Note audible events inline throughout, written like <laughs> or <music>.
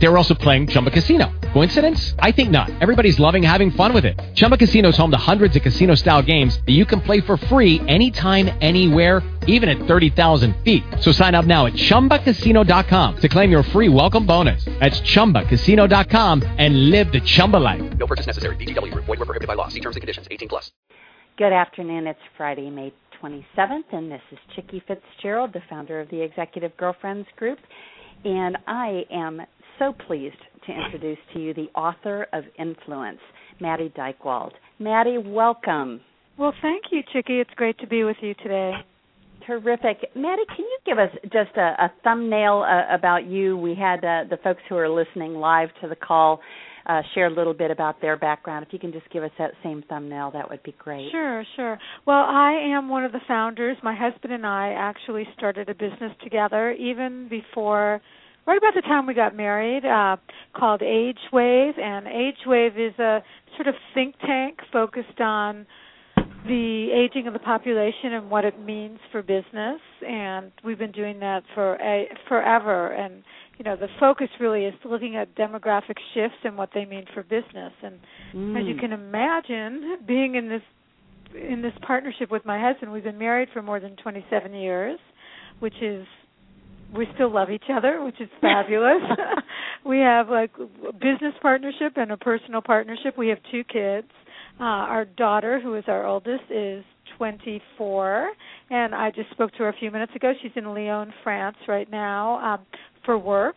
They were also playing Chumba Casino. Coincidence? I think not. Everybody's loving having fun with it. Chumba Casino is home to hundreds of casino-style games that you can play for free anytime, anywhere, even at 30,000 feet. So sign up now at ChumbaCasino.com to claim your free welcome bonus. That's ChumbaCasino.com and live the Chumba life. No purchase necessary. VGW. Void were prohibited by law. See terms and conditions. 18 plus. Good afternoon. It's Friday, May 27th, and this is Chicke Fitzgerald, the founder of the Executive Girlfriends Group. And I am so pleased to introduce to you the author of Influence, Maddy Dychtwald. Maddy, welcome. Well, thank you, Chicke. It's great to be with you today. Terrific. Maddy, can you give us just a, a thumbnail uh, about you? We had uh, the folks who are listening live to the call uh, share a little bit about their background. If you can just give us that same thumbnail, that would be great. Sure, sure. Well, I am one of the founders. My husband and I actually started a business together even before right about the time we got married uh, called Age Wave and Age Wave is a sort of think tank focused on the aging of the population and what it means for business and we've been doing that for a, forever and you know the focus really is looking at demographic shifts and what they mean for business and mm. as you can imagine being in this in this partnership with my husband we've been married for more than 27 years which is we still love each other which is <laughs> fabulous <laughs> we have like a business partnership and a personal partnership we have two kids uh, our daughter, who is our oldest, is 24, and I just spoke to her a few minutes ago. She's in Lyon, France, right now um, for work.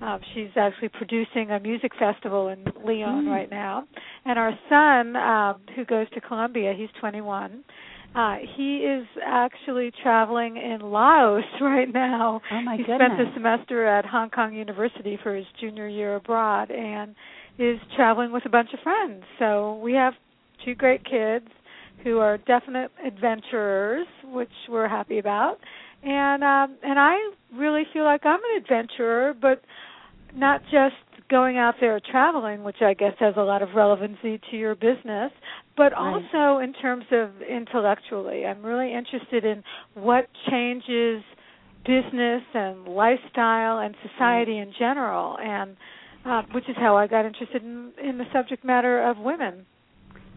Uh, she's actually producing a music festival in Lyon Mm. right now. And our son, uh, who goes to Columbia, he's 21. Uh, he is actually traveling in Laos <laughs> right now. Oh my he goodness. spent the semester at Hong Kong University for his junior year abroad and is traveling with a bunch of friends. So we have two great kids who are definite adventurers, which we're happy about. And um and I really feel like I'm an adventurer, but not just going out there traveling, which I guess has a lot of relevancy to your business, but also in terms of intellectually. I'm really interested in what changes business and lifestyle and society in general and uh, which is how I got interested in, in the subject matter of women.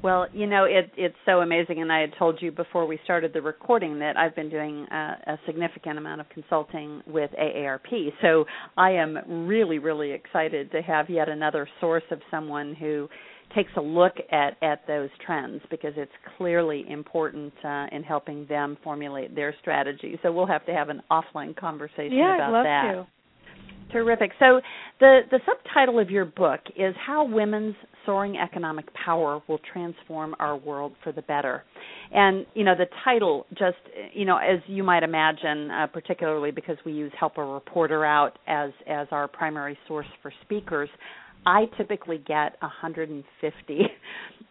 Well, you know, it, it's so amazing, and I had told you before we started the recording that I've been doing a, a significant amount of consulting with AARP. So I am really, really excited to have yet another source of someone who takes a look at at those trends because it's clearly important uh, in helping them formulate their strategy. So we'll have to have an offline conversation yeah, about I'd love that. to. Terrific. So the the subtitle of your book is how women's soaring economic power will transform our world for the better. And you know the title just you know as you might imagine uh, particularly because we use help a reporter out as as our primary source for speakers I typically get 150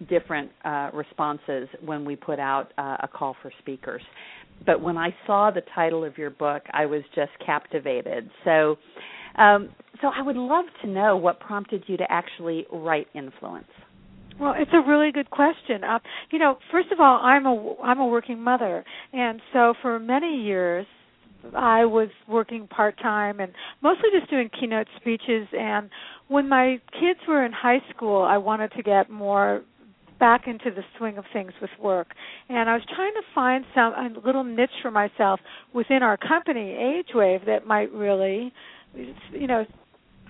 different uh, responses when we put out uh, a call for speakers. But when I saw the title of your book, I was just captivated. So, um, so I would love to know what prompted you to actually write Influence. Well, it's a really good question. Uh, you know, first of all, I'm a I'm a working mother, and so for many years I was working part time and mostly just doing keynote speeches. And when my kids were in high school, I wanted to get more back into the swing of things with work. And I was trying to find some a little niche for myself within our company, AgeWave, that might really, you know,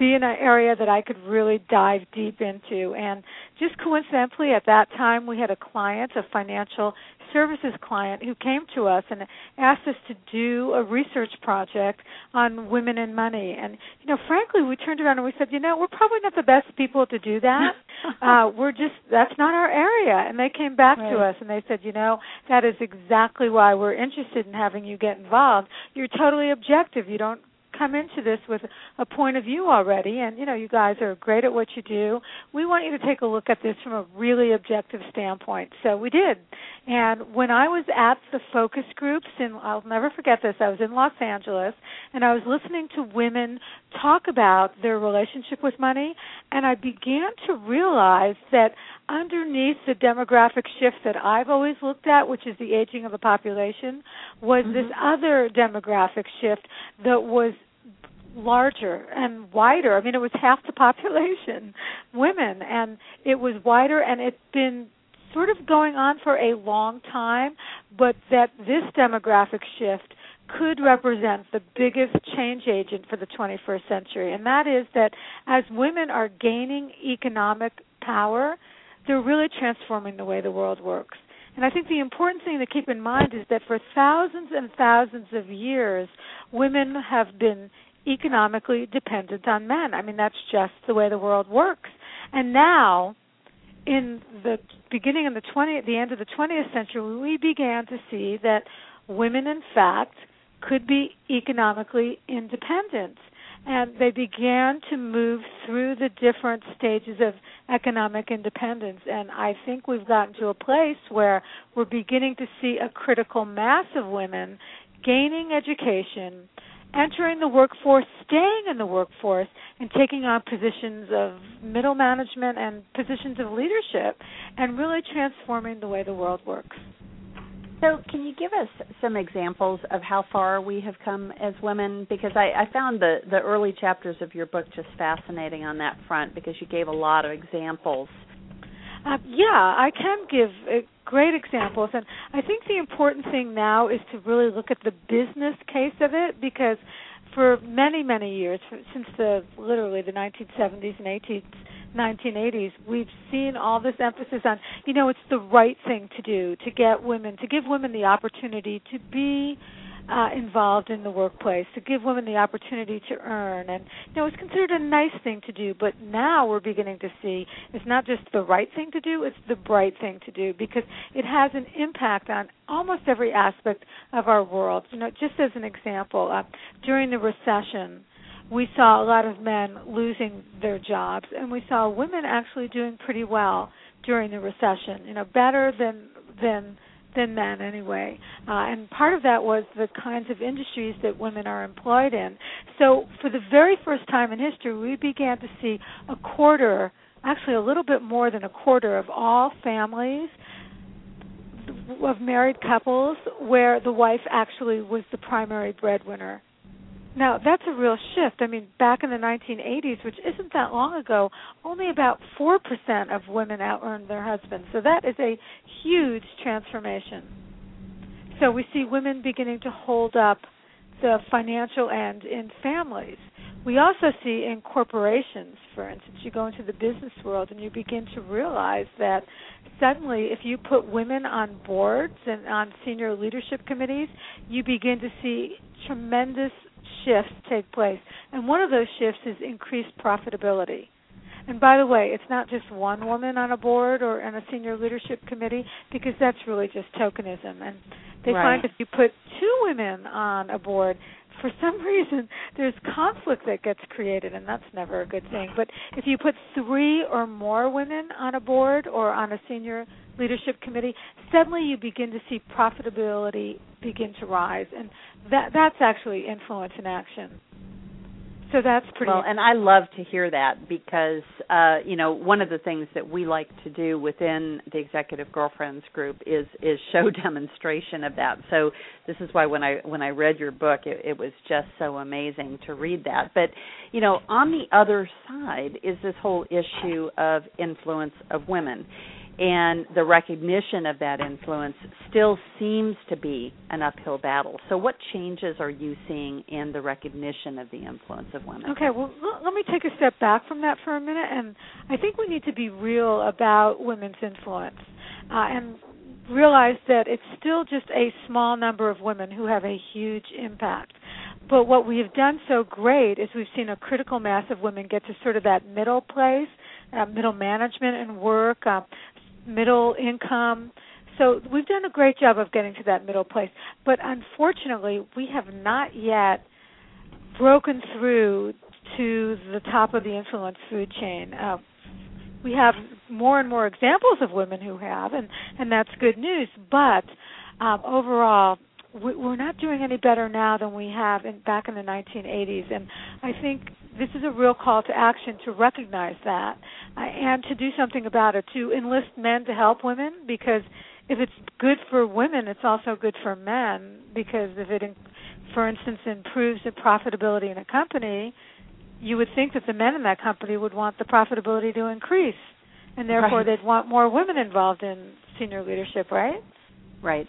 be in an area that I could really dive deep into. And just coincidentally, at that time, we had a client, a financial services client, who came to us and asked us to do a research project on women and money. And you know, frankly, we turned around and we said, you know, we're probably not the best people to do that. <laughs> uh, we're just that's not our area. And they came back to us and they said, you know, that is exactly why we're interested in having you get involved. You're totally objective. You don't come into this with a point of view already, and you know you guys are great at what you do. We want you to take a look at this from a really objective standpoint. So we did. And when I was at the focus groups, and I'll never forget this, I was in Los Angeles, and I was listening to women talk about their relationship with money, and I began to realize that underneath the demographic shift that I've always looked at, which is the aging of the population, was mm-hmm. this other demographic shift that was larger and wider. I mean, it was half the <laughs> population, women, and it was wider, and it's been sort of going on for a long time, but that this demographic shift could represent the biggest change agent for the 21st century, and that is that as women are gaining economic power, they're really transforming the way the world works. And I think the important thing to keep in mind is that for thousands and thousands of years, women have been economically dependent on men. I mean, that's just the way the world works. And now, in the beginning of the 20 the end of the 20th century, we began to see that women, in fact, could be economically independent. And they began to move through the different stages of economic independence. And I think we've gotten to a place where we're beginning to see a critical mass of women gaining education, entering the workforce, staying in the workforce, and taking on positions of middle management and positions of leadership, and really transforming the way the world works. So, can you give us some examples of how far we have come as women? Because I, I found the the early chapters of your book just fascinating on that front because you gave a lot of examples. Uh, yeah, I can give uh, great examples, and I think the important thing now is to really look at the business case of it because for many many years, since the literally the 1970s and 80s 1980s, we've seen all this emphasis on, you know, it's the right thing to do to get women, to give women the opportunity to be uh, involved in the workplace, to give women the opportunity to earn. And, you know, it's considered a nice thing to do, but now we're beginning to see it's not just the right thing to do, it's the bright thing to do because it has an impact on almost every aspect of our world. You know, just as an example, uh, during the recession, we saw a lot of men losing their jobs, and we saw women actually doing pretty well during the recession. You know, better than than than men anyway. Uh, and part of that was the kinds of industries that women are employed in. So for the very first time in history, we began to see a quarter, actually a little bit more than a quarter of all families of married couples where the wife actually was the primary breadwinner now, that's a real shift. I mean, back in the 1980s, which isn't that long ago, only about 4% of women out earned their husbands. So that is a huge transformation. So we see women beginning to hold up the financial end in families. We also see in corporations, for instance, you go into the business world and you begin to realize that suddenly if you put women on boards and on senior leadership committees, you begin to see tremendous shifts take place. And one of those shifts is increased profitability. And by the way, it's not just one woman on a board or in a senior leadership committee because that's really just tokenism. And they right. find if you put two women on a board, for some <laughs> reason there's conflict that gets created and that's never a good thing. But if you put three or more women on a board or on a senior leadership committee, suddenly you begin to see profitability begin to rise, and that that's actually influence in action. So that's pretty. Well, and I love to hear that because uh, you know one of the things that we like to do within the Executive Girlfriends group is is show <laughs> demonstration of that. So this is why when I when I read your book, it, it was just so amazing to read that. But you know, on the other side is this whole issue of influence of women and the recognition of that influence still seems to be an uphill battle. So, what changes are you seeing in the recognition of the influence of women? Okay, well, let me take a step back from that for a minute, and I think we need to be real about women's influence uh, and realize that it's still just a small number of women who have a huge impact. But what we have done so great is we've seen a critical mass of women get to sort of that middle place, uh, middle management and work, uh, middle income. So we've done a great job of getting to that middle place. But unfortunately, we have not yet broken through to the top of the influence food chain. Uh, we have more and more examples of women who have, and and that's good news. But um, overall, we, we're not doing any better now than we have in, back in the 1980s. And I think this is a real call to action to recognize that uh, and to do something about it. To enlist men to help women because if it's good for women, it's also good for men because if it, for instance, improves the profitability in a company, you would think that the men in that company would want the profitability to increase, and therefore right. they'd want more women involved in senior leadership, right? Right.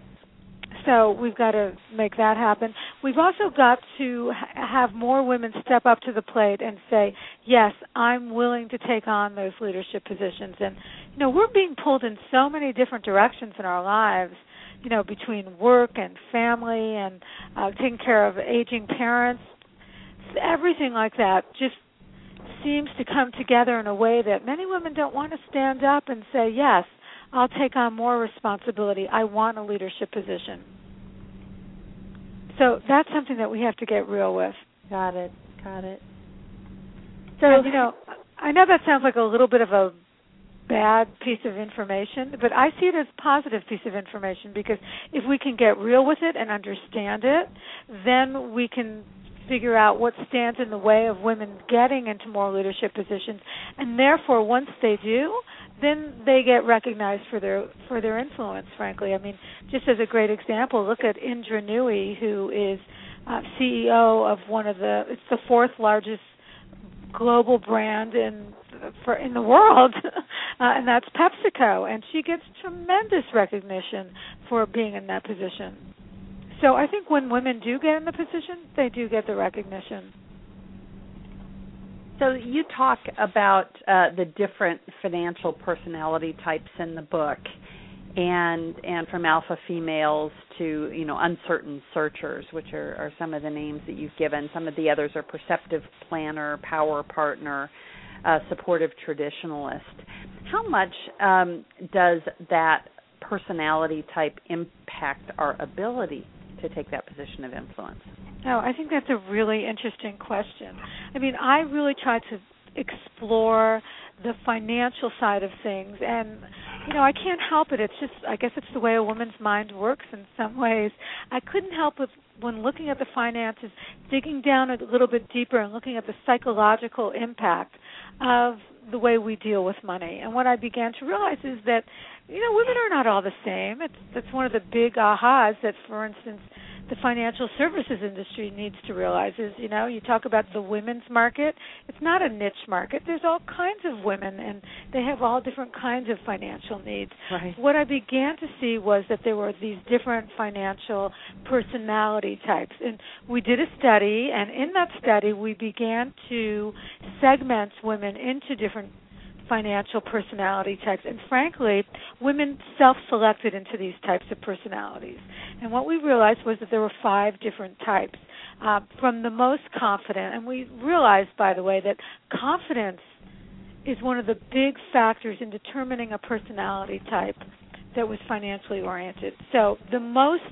So we've got to make that happen. We've also got to ha- have more women step up to the plate and say, "Yes, I'm willing to take on those leadership positions." And you know, we're being pulled in so many different directions in our lives. You know, between work and family and uh, taking care of aging parents, everything like that just seems to come together in a way that many women don't want to stand up and say, "Yes, I'll take on more responsibility. I want a leadership position." So that's something that we have to get real with. Got it. Got it. So, you know, I know that sounds like a little bit of a bad piece of information, but I see it as a positive piece of information because if we can get real with it and understand it, then we can figure out what stands in the way of women getting into more leadership positions. And therefore once they do then they get recognized for their for their influence frankly. I mean just as a great example look at indra nooyi who is uh, ceo of one of the it's the fourth largest global brand in for in the world <laughs> uh, and that's PepsiCo. And she gets tremendous recognition for being in that position so I think when women do get in the position, they do get the recognition. So you talk about uh, the different financial personality types in the book, and and from alpha females to you know uncertain searchers, which are, are some of the names that you've given. Some of the others are perceptive planner, power partner, uh, supportive traditionalist. How much um, does that personality type impact our ability to take that position of influence? Oh, I think that's a really interesting question. I mean, I really try to explore the financial side of things and you know i can't help it it's just i guess it's the way a woman's mind works in some ways i couldn't help with when looking at the finances digging down a little bit deeper and looking at the psychological impact of the way we deal with money. And what i began to realize is that you know women are not all the same. It's that's one of the big ahas that for instance the financial services industry needs to realize is, you know, you talk about the women's market. It's not a niche market. There's all kinds of women, and they have all different kinds of financial needs. Right. What I began to see was that there were these different financial personality types, and we did a study, and in that study, we began to segment women into different financial personality types. And frankly, women self selected into these types of personalities. And what we realized was that there were five different types. Uh, from the most confident, and we realized, by the way, that confidence is one of the big factors in determining a personality type that was financially oriented. So the most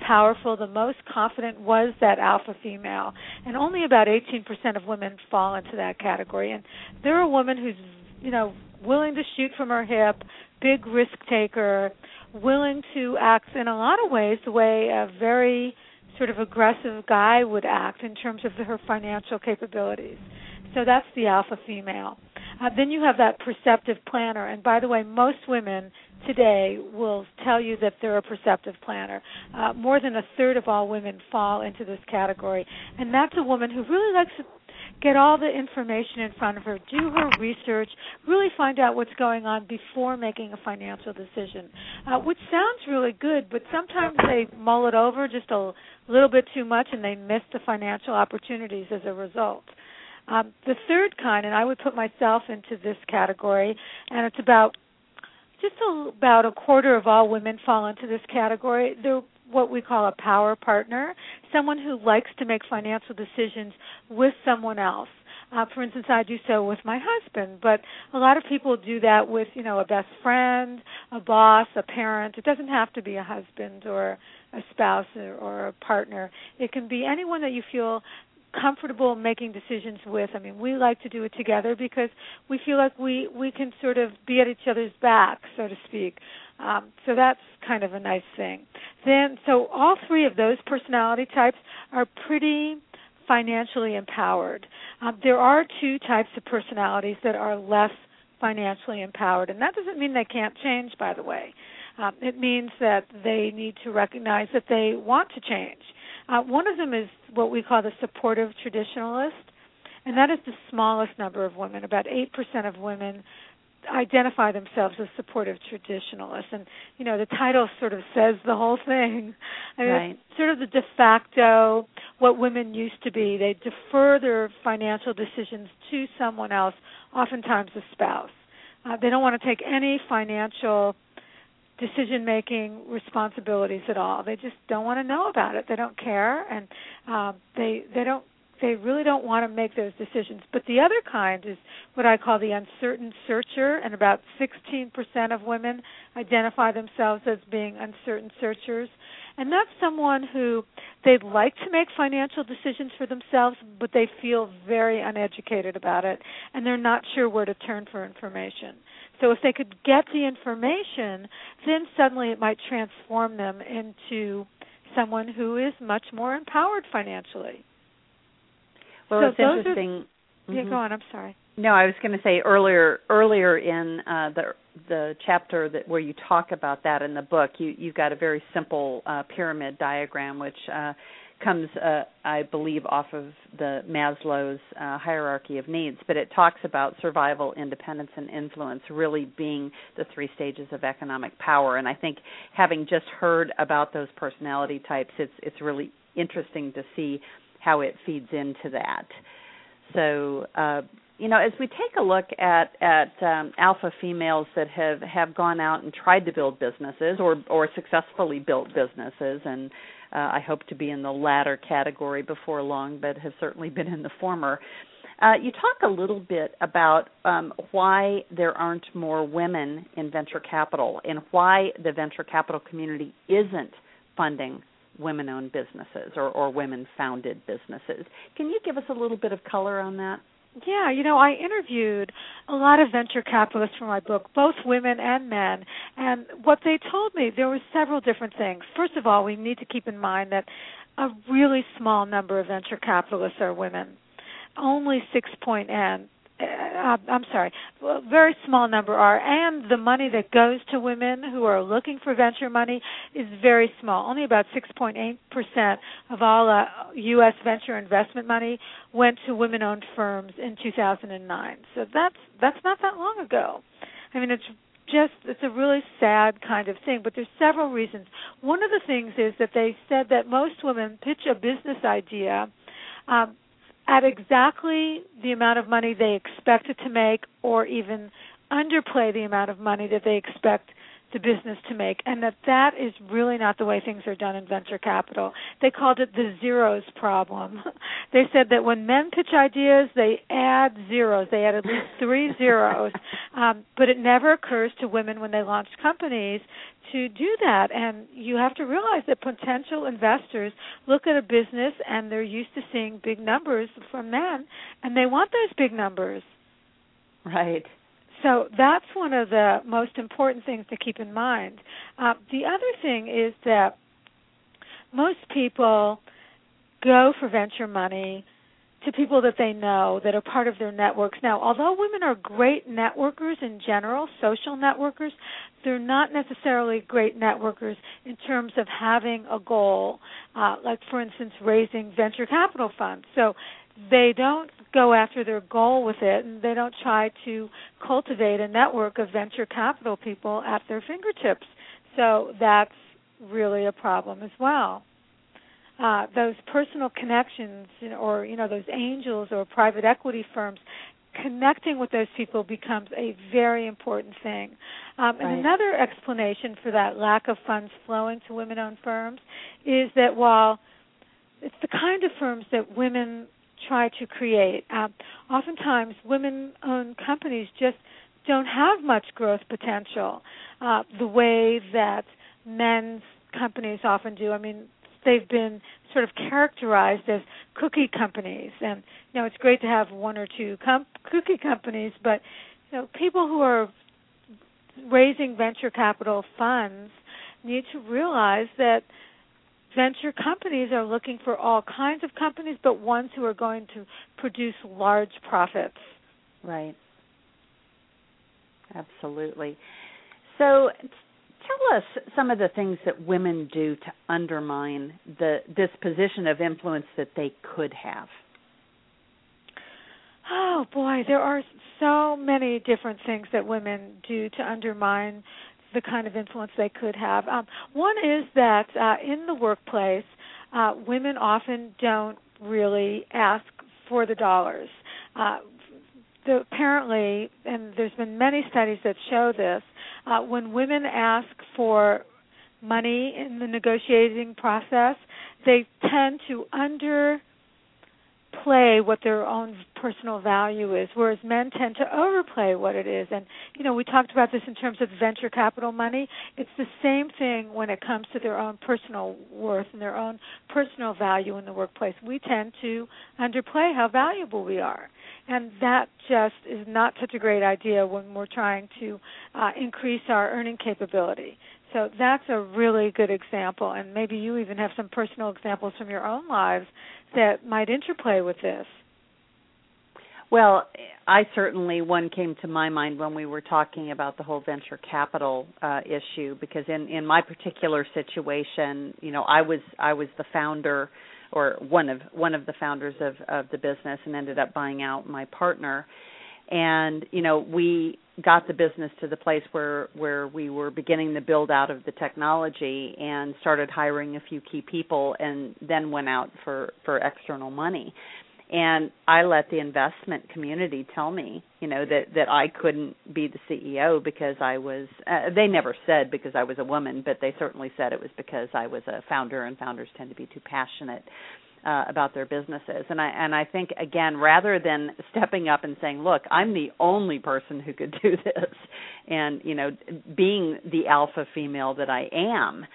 powerful, the most confident was that alpha female, and only about 18% of women fall into that category. And they're a woman who's you know, willing to shoot from her hip, big risk taker, willing to act in a lot of ways the way a very sort of aggressive guy would act in terms of her financial capabilities. So that's the alpha female. Uh, then you have that perceptive planner, and by the way, most women today will tell you that they're a perceptive planner. Uh, more than a third of all women fall into this category, and that's a woman who really likes to get all the information in front of her, do her research, really find out what's going on before making a financial decision, uh, which sounds really good, but sometimes they mull it over just a little bit too much and they miss the financial opportunities as a result. Um, the third kind, and I would put myself into this category, and it's about just a, about a quarter of all women fall into this category. They're what we call a power partner, someone who likes to make financial decisions with someone else. Uh, for instance, I do so with my husband, but a lot of people do that with, you know, a best friend, a boss, a parent. It doesn't have to be a husband or a spouse or, or a partner. It can be anyone that you feel comfortable making decisions with. I mean, we like to do it together because we feel like we we can sort of be at each other's back, so to speak. Um, so that's kind of a nice thing. Then, so all three of those personality types are pretty financially empowered. Um, there are two types of personalities that are less financially empowered, and that doesn't mean they can't change. By the way, um, it means that they need to recognize that they want to change. Uh, one of them is what we call the supportive traditionalist, and that is the smallest number of women. About 8% of women identify themselves as supportive traditionalists and you know the title sort of says the whole thing I mean, right. sort of the de facto what women used to be they defer their financial decisions to someone else oftentimes a spouse uh, they don't want to take any financial decision making responsibilities at all. They just don't want to know about it. They don't care, and um, they they don't they really don't want to make those decisions. But the other kind is what I call the uncertain searcher, and about 16% of women identify themselves as being uncertain searchers. And that's someone who they'd like to make financial decisions for themselves, but they feel very uneducated about it, and they're not sure where to turn for information. So if they could get the information, then suddenly it might transform them into someone who is much more empowered financially. Well, so it's interesting. Are, yeah, mm-hmm. go on. I'm sorry. No, I was going to say earlier earlier in uh, the the chapter that where you talk about that in the book, you you've got a very simple uh, pyramid diagram which uh, comes, uh, I believe, off of the Maslow's uh, hierarchy of needs, but it talks about survival, independence, and influence really being the three stages of economic power. And I think having just heard about those personality types, it's it's really interesting to see how it feeds into that. So. Uh, you know, as we take a look at at um, alpha females that have have gone out and tried to build businesses or or successfully built businesses, and uh, I hope to be in the latter category before long, but have certainly been in the former. Uh, you talk a little bit about um, why there aren't more women in venture capital and why the venture capital community isn't funding women owned businesses or, or women founded businesses. Can you give us a little bit of color on that? Yeah, you know, I interviewed a lot of venture capitalists for my book, both women and men, and what they told me there were several different things. First of all, we need to keep in mind that a really small number of venture capitalists are women. Only 6.n uh, I'm sorry, a very small number are, and the money that goes to women who are looking for venture money is very small. Only about 6.8% of all uh, U.S. venture investment money went to women-owned firms in 2009. So that's that's not that long ago. I mean, it's just it's a really sad kind of thing but there's several reasons one of the things is that they said that most women pitch a business idea um, at exactly the amount of money they expected to make or even underplay the amount of money that they expect the business to make and that that is really not the way things are done in venture capital. They called it the zeros problem. <laughs> They said that when men pitch ideas they add zeros. They add at least three <laughs> zeros. Um, but it never occurs to women when they launch companies to do that. And you have to realize that potential investors look at a business and they're used to seeing big numbers from men and they want those big numbers. Right so that's one of the most important things to keep in mind. Uh, the other thing is that most people go for venture money to people that they know that are part of their networks. Now, although women are great networkers in general, social networkers, they're not necessarily great networkers in terms of having a goal, uh, like, for instance, raising venture capital funds. So they don't go after their goal with it and they don't try to cultivate a network of venture capital people at their fingertips. So that's really a problem as well. Uh, those personal connections or you know those angels or private equity firms connecting with those people becomes a very important thing. Um, and right. another explanation for that lack of funds flowing to women owned firms is that while it's the kind of firms that women try to create. Um, oftentimes, women-owned companies just don't have much growth potential uh, the way that men's companies often do. I mean, they've been sort of characterized as cookie companies. And you know, it's great to have one or two com- cookie companies, but you know, people who are raising venture capital funds need to realize that venture companies are looking for all kinds of companies, but ones who are going to produce large profits. Right. Absolutely. So tell us some of the things that women do to undermine the this position of influence that they could have. Oh boy, there are so many different things that women do to undermine the kind of influence they could have. Um, one is that uh, in the workplace, uh, women often don't really ask for the dollars. Uh, the, apparently, and there's been many studies that show this, uh, when women ask for money in the negotiating process, they tend to under play what their own personal value is, whereas men tend to overplay what it is. And you know, we talked about this in terms of venture capital money. It's the same thing when it comes to their own personal worth and their own personal value in the workplace. We tend to underplay how valuable we are. And that just is not such a great idea when we're trying to uh, increase our earning capability. So that's a really good example, and maybe you even have some personal examples from your own lives that might interplay with this. Well, I certainly one came to my mind when we were talking about the whole venture capital uh, issue because in in my particular situation, you know, I was I was the founder or one of one of the founders of of the business and ended up buying out my partner and you know we got the business to the place where where we were beginning the build out of the technology and started hiring a few key people and then went out for for external money and I let the investment community tell me, you know, that that I couldn't be the CEO because I was. Uh, they never said because I was a woman, but they certainly said it was because I was a founder, and founders tend to be too passionate uh, about their businesses. And I and I think again, rather than stepping up and saying, "Look, I'm the only person who could <laughs> do this," and you know, being the alpha female that I am,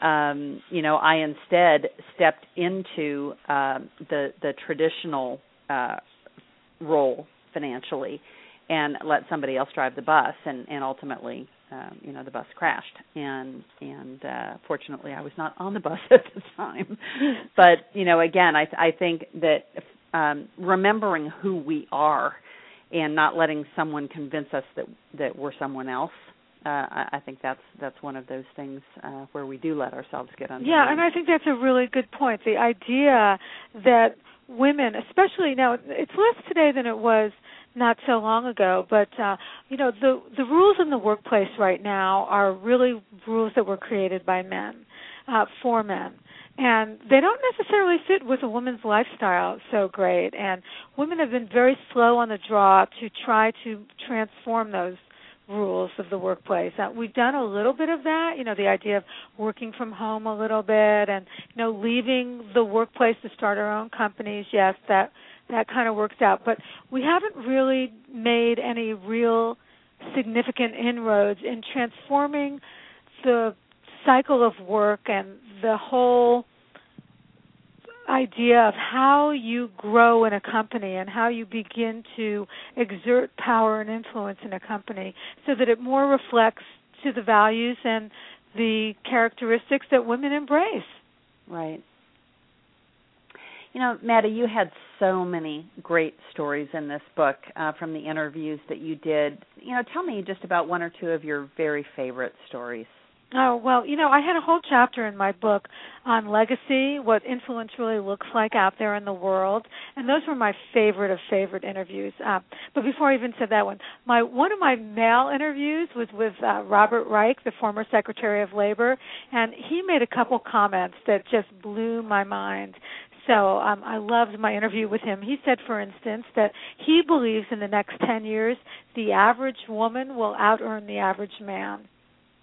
um, you know, I instead stepped into uh, the the traditional uh, role financially and let somebody else drive the bus, and and ultimately um, you know the bus crashed. And and uh fortunately I was not on the <laughs> bus at the time. <laughs> But you know again I I think that um remembering who we are and not letting someone convince us that that we're someone else uh I, I think that's that's one of those things uh where we do let ourselves get under yeah and I think that's a really good point. The idea that women especially now it's less today than it was not so long ago. But uh, you know, the the rules in the workplace right now are really rules that were created by men uh, for men. And they don't necessarily fit with a woman's lifestyle so great. And women have been very slow on the draw to try to transform those rules of the workplace. Uh, we've done a little bit of that, you know, the idea of working from home a little bit and you know leaving the workplace to start our own companies. Yes, that that kind of works out. But we haven't really made any real significant inroads in transforming the cycle of work and the whole idea of how you grow in a company and how you begin to exert power and influence in a company so that it more reflects to the values and the characteristics that women embrace. Right. You know, Maddy, you had so many great stories in this book uh, from the interviews that you did. You know, tell me just about one or two of your very favorite stories. Oh, well, you know, I had a whole chapter in my book on legacy, what influence really looks like out there in the world, and those were my favorite of favorite interviews. Uh, but before I even said that one, my one of my male interviews was with uh, Robert Reich, the former Secretary of Labor, and he made a couple comments that just blew my mind. So um, I loved my interview with him. He said, for instance, that he believes in the next 10 years the average woman will out earn the average man.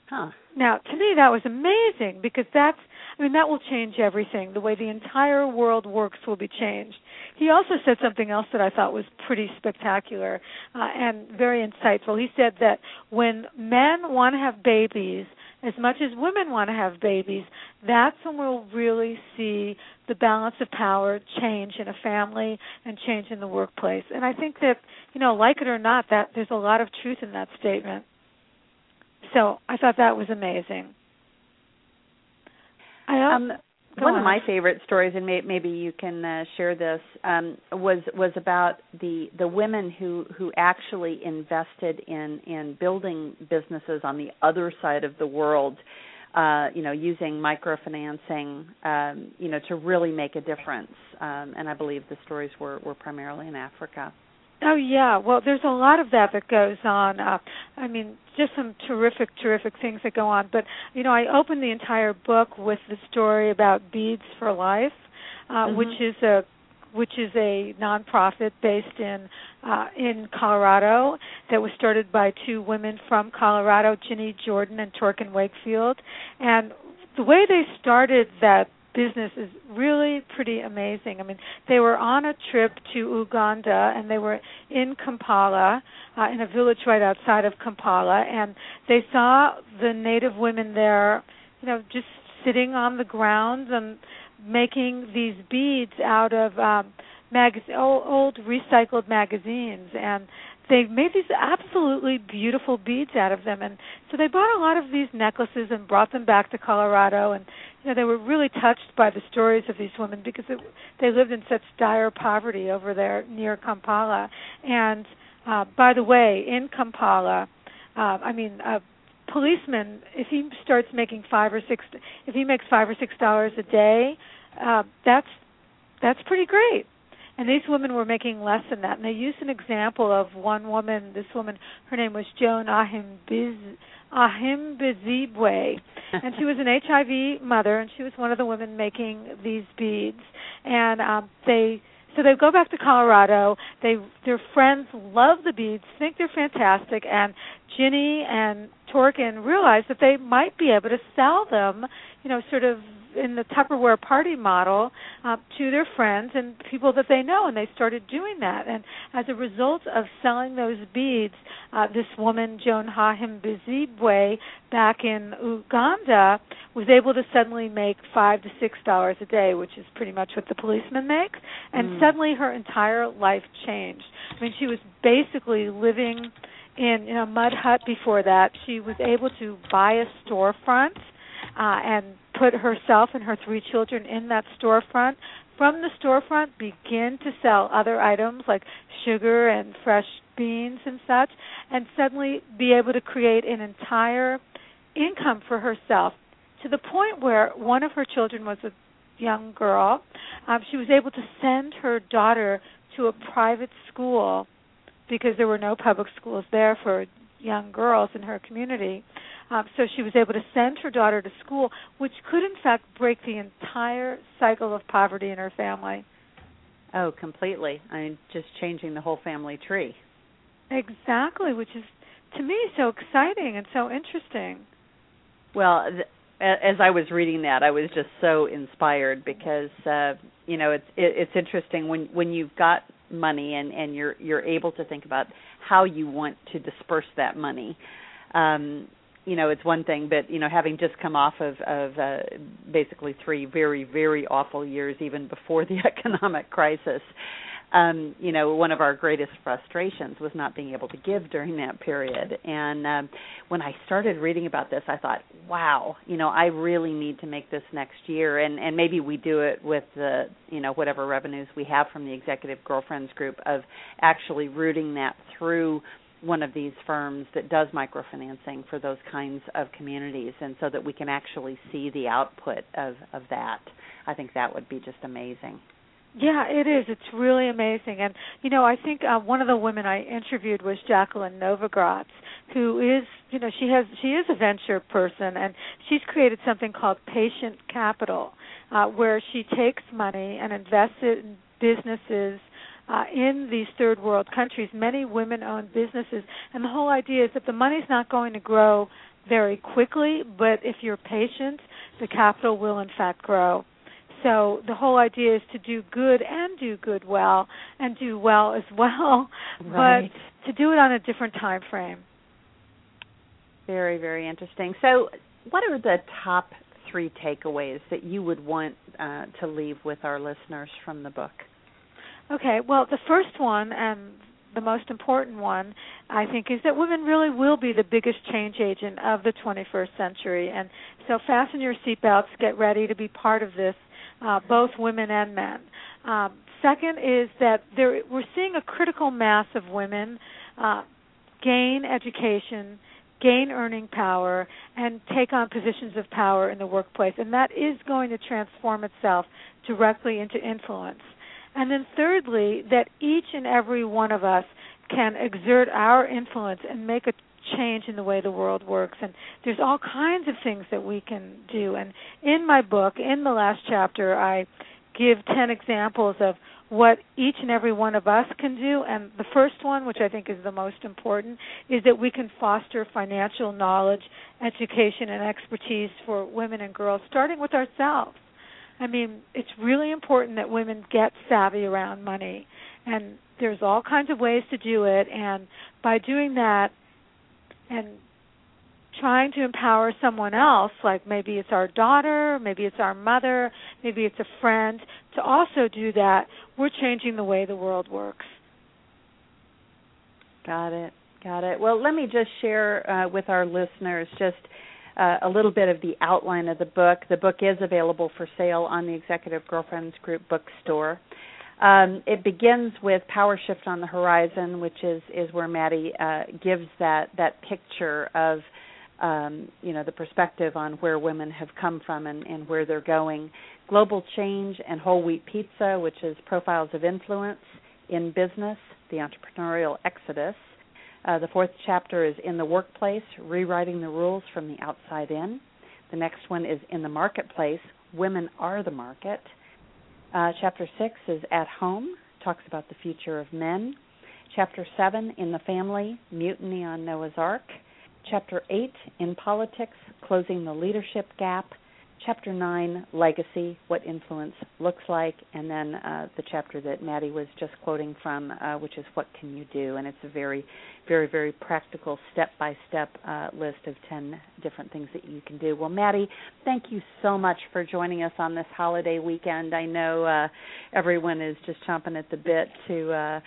Huh. Now, to me, that was amazing because that's, I mean, that will change everything. The way the entire world works will be changed. He also said something else that I thought was pretty spectacular uh, and very insightful. He said that when men want to have babies, as much as women want to have babies, that's when we'll really see the balance of power change in a family and change in the workplace. And I think that, you know, like it or not, that there's a lot of truth in that statement. So I thought that was amazing. I um, one on. of my favorite stories, and may, maybe you can uh, share this, um, was was about the the women who who actually invested in in building businesses on the other side of the world. Uh, you know, using microfinancing, um, you know, to really make a difference. Um, and I believe the stories were, were primarily in Africa. Oh yeah, well, there's a lot of that that goes on. Uh, I mean, just some terrific, terrific things that go on. But you know, I opened the entire book with the story about Beads for Life, uh, mm-hmm. which is a which is a nonprofit based in uh, in Colorado that was started by two women from Colorado, Ginny Jordan and Torkin Wakefield. And the way they started that business is really pretty amazing. I mean, they were on a trip to Uganda and they were in Kampala, uh, in a village right outside of Kampala, and they saw the native women there, you know, just sitting on the ground and making these beads out of um mag- old, old recycled magazines and they made these absolutely beautiful beads out of them. And so they bought a lot of these necklaces and brought them back to Colorado. And you know they were really touched by the stories of these women because it, they lived in such dire poverty over there near Kampala. And uh by the way in Kampala uh I mean a policeman if he starts making 5 or 6 if he makes 5 or 6 dollars a day uh that's that's pretty great and these women were making less than that. And they used an example of one woman. This woman, her name was Joan Ahimbiz, Ahimbizibwe, <laughs> and she was an HIV mother, and she was one of the women making these beads. And um, they so they go back to Colorado. They their friends love the beads, think they're fantastic, and Ginny and Torkin realize that they might be able to sell them, you know, sort of in the Tupperware party model uh, to their friends and people that they know, and they started doing that. And as a result of selling those beads, uh, this woman, Joan Hahimbizibwe, back in Uganda, was able to suddenly make five to six dollars a day, which is pretty much what the policeman makes. And mm. suddenly her entire life changed. I mean, she was basically living in, in a mud hut before that. She was able to buy a storefront uh, and put herself and her three children in that storefront. From the storefront, begin to sell other items like sugar and fresh beans and such, and suddenly be able to create an entire income for herself to the point where one of her children was a young girl. Um, she was able to send her daughter to a private school because there were no public schools there for young girls in her community. Um, so she was able to send her daughter to school, which could in fact break the entire cycle of poverty in her family. Oh, completely. I mean, just changing the whole family tree. Exactly, which is to me so exciting and so interesting. Well, th- as I was reading that, I was just so inspired because uh, you know it's it, it's interesting when when you've got money and and you're you're able to think about how you want to disperse that money. Um, you know it's one thing but you know having just come off of of uh, basically three very very awful years even before the <laughs> economic crisis um you know one of our greatest frustrations was not being able to give during that period. And um when i started reading about this i thought wow you know i really need to make this next year. And and maybe we do it with the you know whatever revenues we have from the executive girlfriends group of actually rooting that through one of these firms that does microfinancing for those kinds of communities and so that we can actually see the output of of that i think that would be just amazing yeah, it is. It's really amazing. And you know, I think uh, one of the women I interviewed was Jacqueline Novogratz, who is, you know, she has she is a venture person and she's created something called Patient Capital, uh, where she takes money and invests it in businesses uh, in these third world countries, many women owned businesses. And the whole idea is that the money's not going to grow very quickly, but if you're patient, the capital will in fact grow. So the whole idea is to do good and do good well and do well as well, <laughs> right. but to do it on a different time frame. Very, very interesting. So what are the top three takeaways that you would want uh, to leave with our listeners from the book? Okay, well, the first one and the most important one, I think, is that women really will be the biggest change agent of the 21st century. And so fasten your seatbelts, get ready to be part of this, uh, both women and men. Um, second is that there, we're seeing a critical mass of women uh, gain education, gain earning power, and take on positions of power in the workplace. And that is going to transform itself directly into influence. And then thirdly, that each and every one of us can exert our influence and make a change in the way the world works. And there's all kinds of things that we can do. And in my book in the last chapter I give 10 examples of what each and every one of us can do. And the first one which I think is the most important is that we can foster financial knowledge, education and expertise for women and girls starting with ourselves I mean, it's really important that women get savvy around money, and there's all kinds of ways to do it. And by doing that, and trying to empower someone else, like maybe it's our daughter, maybe it's our mother, maybe it's a friend, to also do that, we're changing the way the world works. Got it. Got it. Well, let me just share uh, with our listeners just uh, a little bit of the outline of the book. The book is available for sale on the Executive Girlfriends Group bookstore. Um, it begins with Power Shift on the Horizon, which is is where Maddy uh, gives that that picture of um, you know the perspective on where women have come from and, and where they're going. Global Change and Whole Wheat Pizza, which is Profiles of Influence in Business, the Entrepreneurial Exodus. Uh, the fourth chapter is In the Workplace, Rewriting the Rules from the Outside In. The next one is In the Marketplace, Women Are the Market. Uh, chapter six is At Home, talks about the future of men. Chapter seven, In the Family, Mutiny on Noah's Ark. Chapter eight, In Politics, Closing the Leadership Gap chapter 9 legacy what influence looks like and then uh, the chapter that maddy was just quoting from uh, which is what can you do and it's a very very very practical step by step list of 10 different things that you can do well maddy thank you so much for joining us on this holiday weekend i know uh, everyone is just chomping at the bit to uh,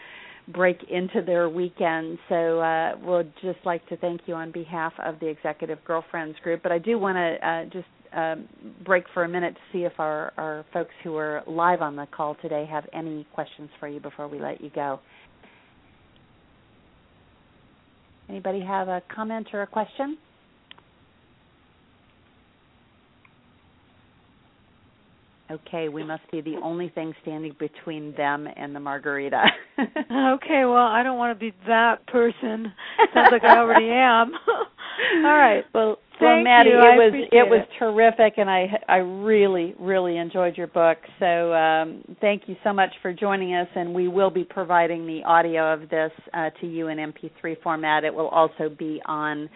break into their weekend. So uh, we'll just like to thank you on behalf of the Executive Girlfriends Group. But I do want to uh, just um, break for a minute to see if our, our folks who are live on the call today have any questions for you before we let you go. Anybody have a comment or a question? Okay, we must be the only thing standing between them and the margarita. <laughs> okay, well, I don't want to be that person. Sounds like I already am. <laughs> All right. Well, Thank well, Maddy, you. it I was it was it. terrific, and I I really really enjoyed your book. So um, thank you so much for joining us, and we will be providing the audio of this uh, to you in MP3 format. It will also be on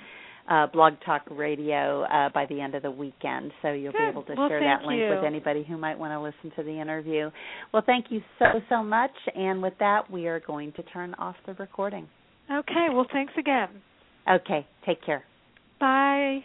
uh, Blog Talk Radio uh, by the end of the weekend, so you'll Good. be able to Well, share that link you. with anybody who might want to listen to the interview. Well, thank you so so much, and with that, we are going to turn off the recording. Okay, well, thanks again. Okay, take care. Bye.